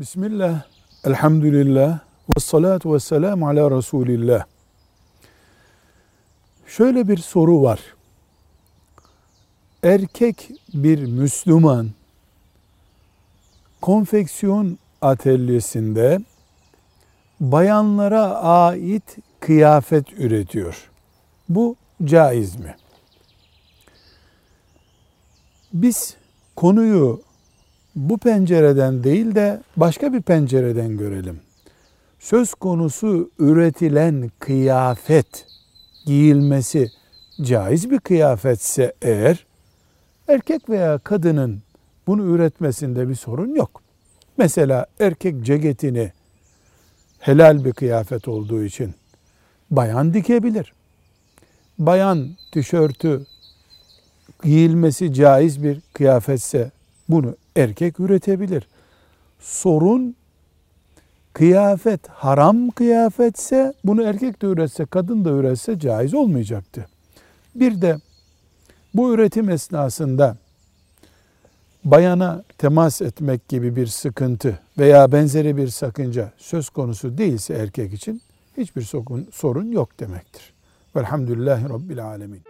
Bismillah, elhamdülillah, ve salatu ve selamu ala Resulillah. Şöyle bir soru var. Erkek bir Müslüman konfeksiyon atölyesinde bayanlara ait kıyafet üretiyor. Bu caiz mi? Biz konuyu bu pencereden değil de başka bir pencereden görelim. Söz konusu üretilen kıyafet giyilmesi caiz bir kıyafetse eğer erkek veya kadının bunu üretmesinde bir sorun yok. Mesela erkek ceketini helal bir kıyafet olduğu için bayan dikebilir. Bayan tişörtü giyilmesi caiz bir kıyafetse bunu erkek üretebilir. Sorun kıyafet haram kıyafetse bunu erkek de üretse kadın da üretse caiz olmayacaktı. Bir de bu üretim esnasında bayana temas etmek gibi bir sıkıntı veya benzeri bir sakınca söz konusu değilse erkek için hiçbir sorun yok demektir. Velhamdülillahi Rabbil Alemin.